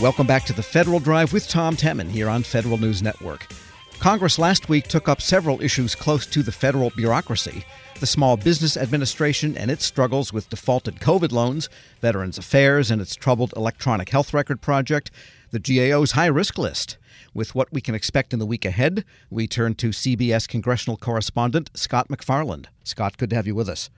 Welcome back to the Federal Drive with Tom Temin here on Federal News Network. Congress last week took up several issues close to the federal bureaucracy the Small Business Administration and its struggles with defaulted COVID loans, Veterans Affairs and its troubled electronic health record project, the GAO's high risk list. With what we can expect in the week ahead, we turn to CBS congressional correspondent Scott MacFarlane. Scott, good to have you with us.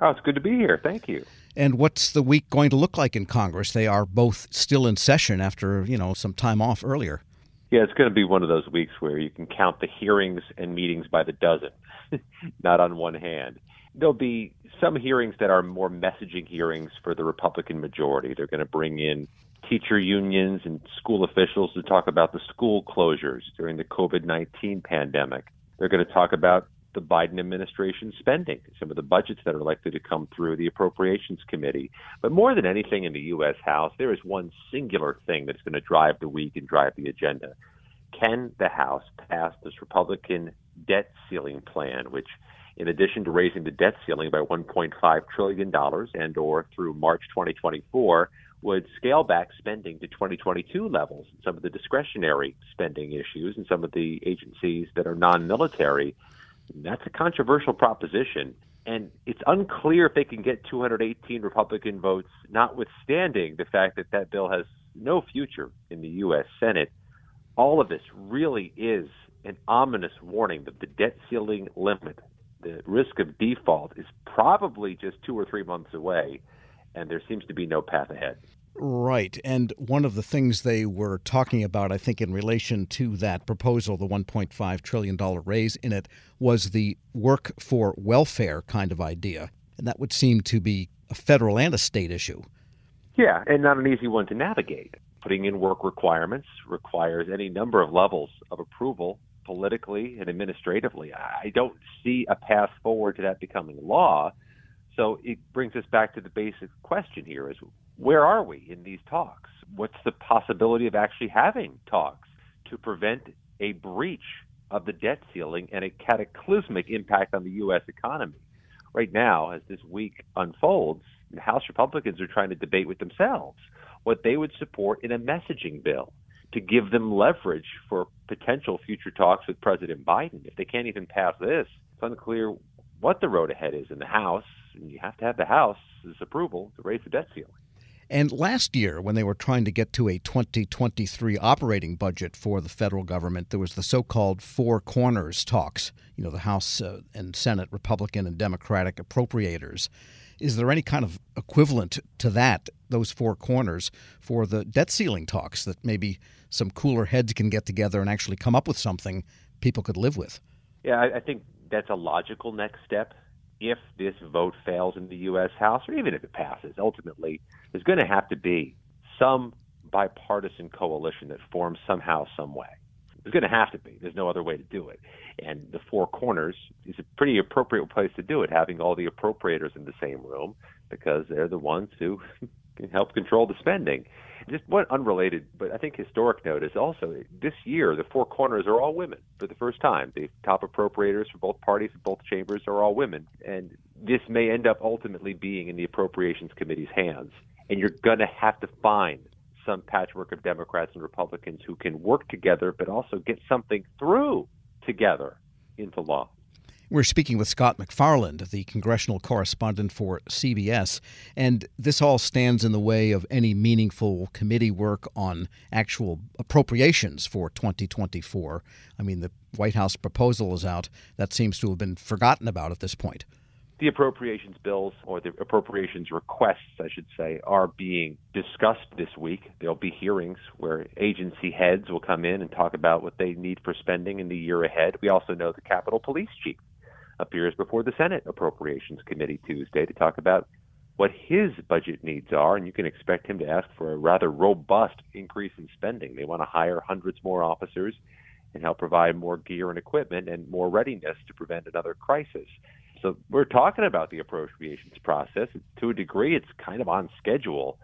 Oh, it's good to be here. Thank you. And what's the week going to look like in Congress? They are both still in session after, you know, some time off earlier. Yeah, it's going to be one of those weeks where you can count the hearings and meetings by the dozen, not on one hand. There'll be some hearings that are more messaging hearings for the Republican majority. They're going to bring in teacher unions and school officials to talk about the school closures during the COVID 19 pandemic. They're going to talk about the Biden administration spending, some of the budgets that are likely to come through the Appropriations Committee. But more than anything in the U.S. House, there is one singular thing that's going to drive the week and drive the agenda. Can the House pass this Republican debt ceiling plan, which in addition to raising the debt ceiling by $1.5 trillion and or through March 2024, would scale back spending to 2022 levels, some of the discretionary spending issues and some of the agencies that are non-military that's a controversial proposition. And it's unclear if they can get 218 Republican votes, notwithstanding the fact that that bill has no future in the U.S. Senate. All of this really is an ominous warning that the debt ceiling limit, the risk of default, is probably just two or three months away, and there seems to be no path ahead. Right. And one of the things they were talking about, I think, in relation to that proposal, the $1.5 trillion raise in it, was the work for welfare kind of idea. And that would seem to be a federal and a state issue. Yeah, and not an easy one to navigate. Putting in work requirements requires any number of levels of approval politically and administratively. I don't see a path forward to that becoming law. So it brings us back to the basic question here is where are we in these talks? What's the possibility of actually having talks to prevent a breach of the debt ceiling and a cataclysmic impact on the U.S. economy? Right now, as this week unfolds, the House Republicans are trying to debate with themselves what they would support in a messaging bill to give them leverage for potential future talks with President Biden. If they can't even pass this, it's unclear what the road ahead is in the House, and you have to have the House's approval to raise the debt ceiling. And last year, when they were trying to get to a 2023 operating budget for the federal government, there was the so called Four Corners talks, you know, the House uh, and Senate Republican and Democratic appropriators. Is there any kind of equivalent to that, those four corners, for the debt ceiling talks that maybe some cooler heads can get together and actually come up with something people could live with? Yeah, I, I think that's a logical next step if this vote fails in the U.S. House, or even if it passes, ultimately, there's going to have to be some bipartisan coalition that forms somehow, some way. There's going to have to be. There's no other way to do it. And the four corners is a pretty appropriate place to do it, having all the appropriators in the same room, because they're the ones who can help control the spending. Just one unrelated, but I think historic note is also this year the four corners are all women for the first time. The top appropriators for both parties both chambers are all women, and this may end up ultimately being in the Appropriations Committee's hands. And you're going to have to find some patchwork of Democrats and Republicans who can work together, but also get something through together into law. We're speaking with Scott MacFarlane, the congressional correspondent for CBS, and this all stands in the way of any meaningful committee work on actual appropriations for 2024. I mean, the White House proposal is out. That seems to have been forgotten about at this point. The appropriations bills, or the appropriations requests, I should say, are being discussed this week. There'll be hearings where agency heads will come in and talk about what they need for spending in the year ahead. We also know the Capitol Police Chief appears before the Senate Appropriations Committee Tuesday to talk about what his budget needs are, and you can expect him to ask for a rather robust increase in spending. They want to hire hundreds more officers and help provide more gear and equipment and more readiness to prevent another crisis. So we're talking about the appropriations process. To a degree, it's kind of on schedule,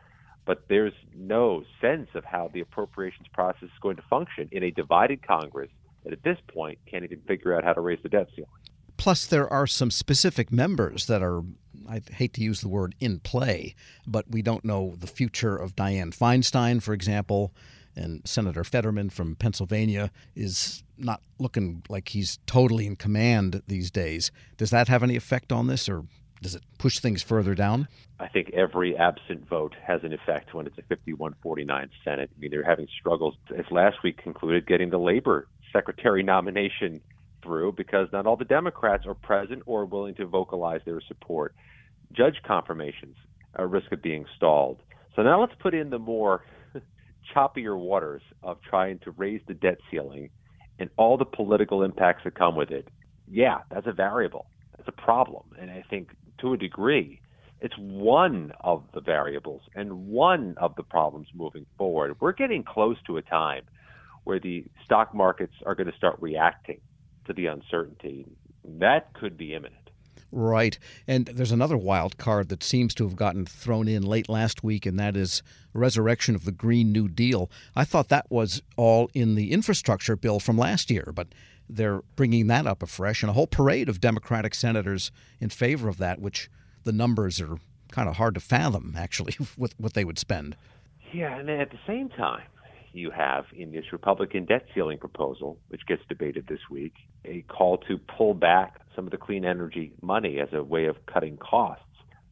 but there's no sense of how the appropriations process is going to function in a divided Congress that at this point can't even figure out how to raise the debt ceiling. Plus, there are some specific members that are I hate to use the word in play, but we don't know the future of Dianne Feinstein, for example. And Senator Fetterman from Pennsylvania is not looking like he's totally in command these days. Does that have any effect on this, or does it push things further down? I think every absent vote has an effect when it's a 51 49 Senate. I mean, they're having struggles, as last week concluded, getting the labor secretary nomination through because not all the Democrats are present or willing to vocalize their support. Judge confirmations are risk of being stalled. So now let's put in the more choppier waters of trying to raise the debt ceiling and all the political impacts that come with it. Yeah, that's a variable. That's a problem. And I think to a degree, it's one of the variables and one of the problems moving forward. We're getting close to a time where the stock markets are going to start reacting to the uncertainty. That could be imminent. Right. And there's another wild card that seems to have gotten thrown in late last week, and that is resurrection of the Green New Deal. I thought that was all in the infrastructure bill from last year, but they're bringing that up afresh, and a whole parade of Democratic senators in favor of that, which the numbers are kind of hard to fathom, actually, with what they would spend. Yeah, and at the same time, you have in this Republican debt ceiling proposal, which gets debated this week, a call to pull back some of the clean energy money as a way of cutting costs.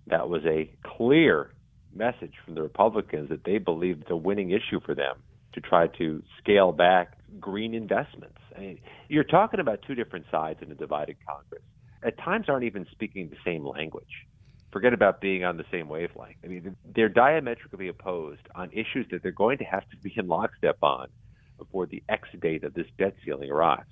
That was a clear message from the Republicans that they believe it's a winning issue for them to try to scale back green investments. I mean, you're talking about two different sides in a divided Congress. At times, aren't even speaking the same language forget about being on the same wavelength. I mean, they're diametrically opposed on issues that they're going to have to be in lockstep on before the X date of this debt ceiling arrives.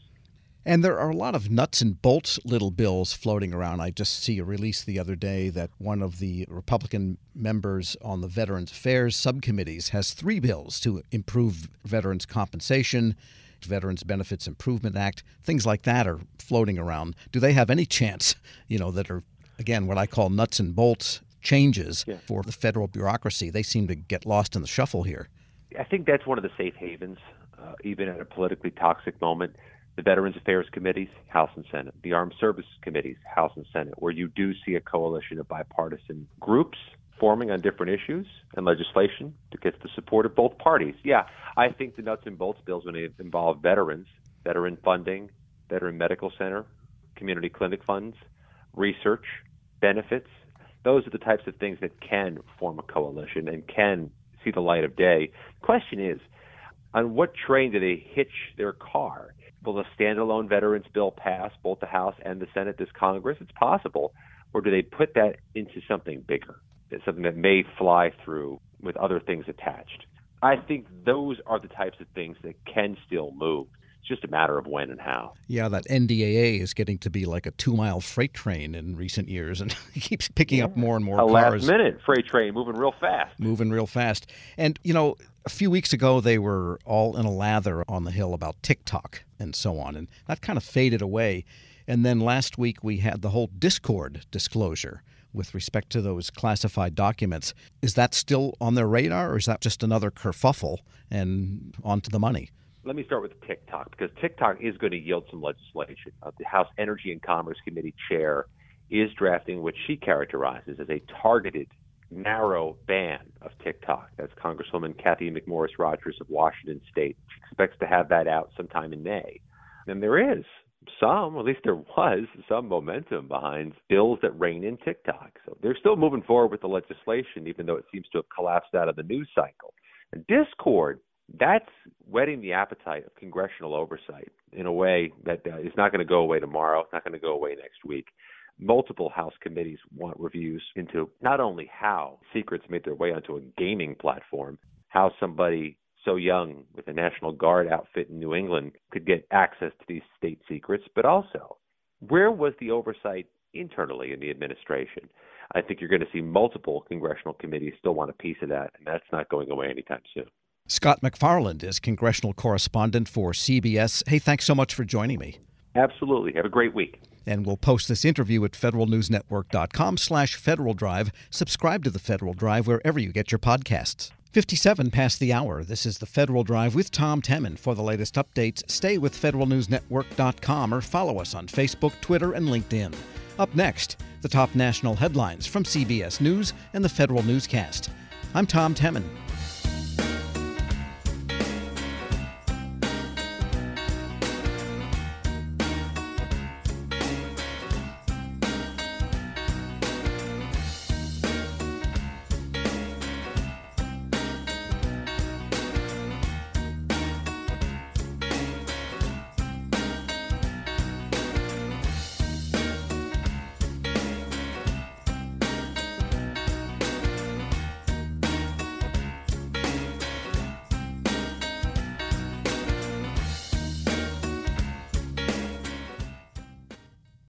And there are a lot of nuts and bolts little bills floating around. I just see a release the other day that one of the Republican members on the Veterans Affairs subcommittees has three bills to improve veterans' compensation, Veterans Benefits Improvement Act, things like that are floating around. Do they have any chance, you know, that are again, what I call nuts and bolts changes yeah. for the federal bureaucracy. They seem to get lost in the shuffle here. I think that's one of the safe havens, uh, even at a politically toxic moment. The Veterans Affairs Committees, House and Senate, the Armed Services Committees, House and Senate, where you do see a coalition of bipartisan groups forming on different issues and legislation to get the support of both parties. Yeah, I think the nuts and bolts bills when they involve veterans, veteran funding, veteran medical center, community clinic funds, research, benefits. Those are the types of things that can form a coalition and can see the light of day. Question is, on what train do they hitch their car? Will the standalone veterans bill pass both the House and the Senate this Congress? It's possible. Or do they put that into something bigger, something that may fly through with other things attached? I think those are the types of things that can still move. It's just a matter of when and how. Yeah, that NDAA is getting to be like a two mile freight train in recent years and it keeps picking yeah. up more and more a cars. last minute freight train moving real fast. Moving real fast. And, you know, a few weeks ago, they were all in a lather on the Hill about TikTok and so on, and that kind of faded away. And then last week, we had the whole Discord disclosure with respect to those classified documents. Is that still on their radar, or is that just another kerfuffle and onto the money? Let me start with TikTok because TikTok is going to yield some legislation. Uh, the House Energy and Commerce Committee chair is drafting what she characterizes as a targeted, narrow ban of TikTok. That's Congresswoman Cathy McMorris Rodgers of Washington State. She expects to have that out sometime in May. And there is some, at least there was, some momentum behind bills that rein in TikTok. So they're still moving forward with the legislation, even though it seems to have collapsed out of the news cycle. And Discord that's whetting the appetite of congressional oversight in a way that uh, is not going to go away tomorrow. It's not going to go away next week. Multiple House committees want reviews into not only how secrets made their way onto a gaming platform, how somebody so young with a National Guard outfit in New England could get access to these state secrets, but also where was the oversight internally in the administration? I think you're going to see multiple congressional committees still want a piece of that, and that's not going away anytime soon. Scott MacFarlane is congressional correspondent for CBS. Hey, thanks so much for joining me. Absolutely. Have a great week. And we'll post this interview at federalnewsnetwork.com slash Federal Drive. Subscribe to the Federal Drive wherever you get your podcasts. 57 past the hour. This is the Federal Drive with Tom Temin. For the latest updates, stay with federalnewsnetwork.com or follow us on Facebook, Twitter, and LinkedIn. Up next, the top national headlines from CBS News and the Federal Newscast. I'm Tom Temin.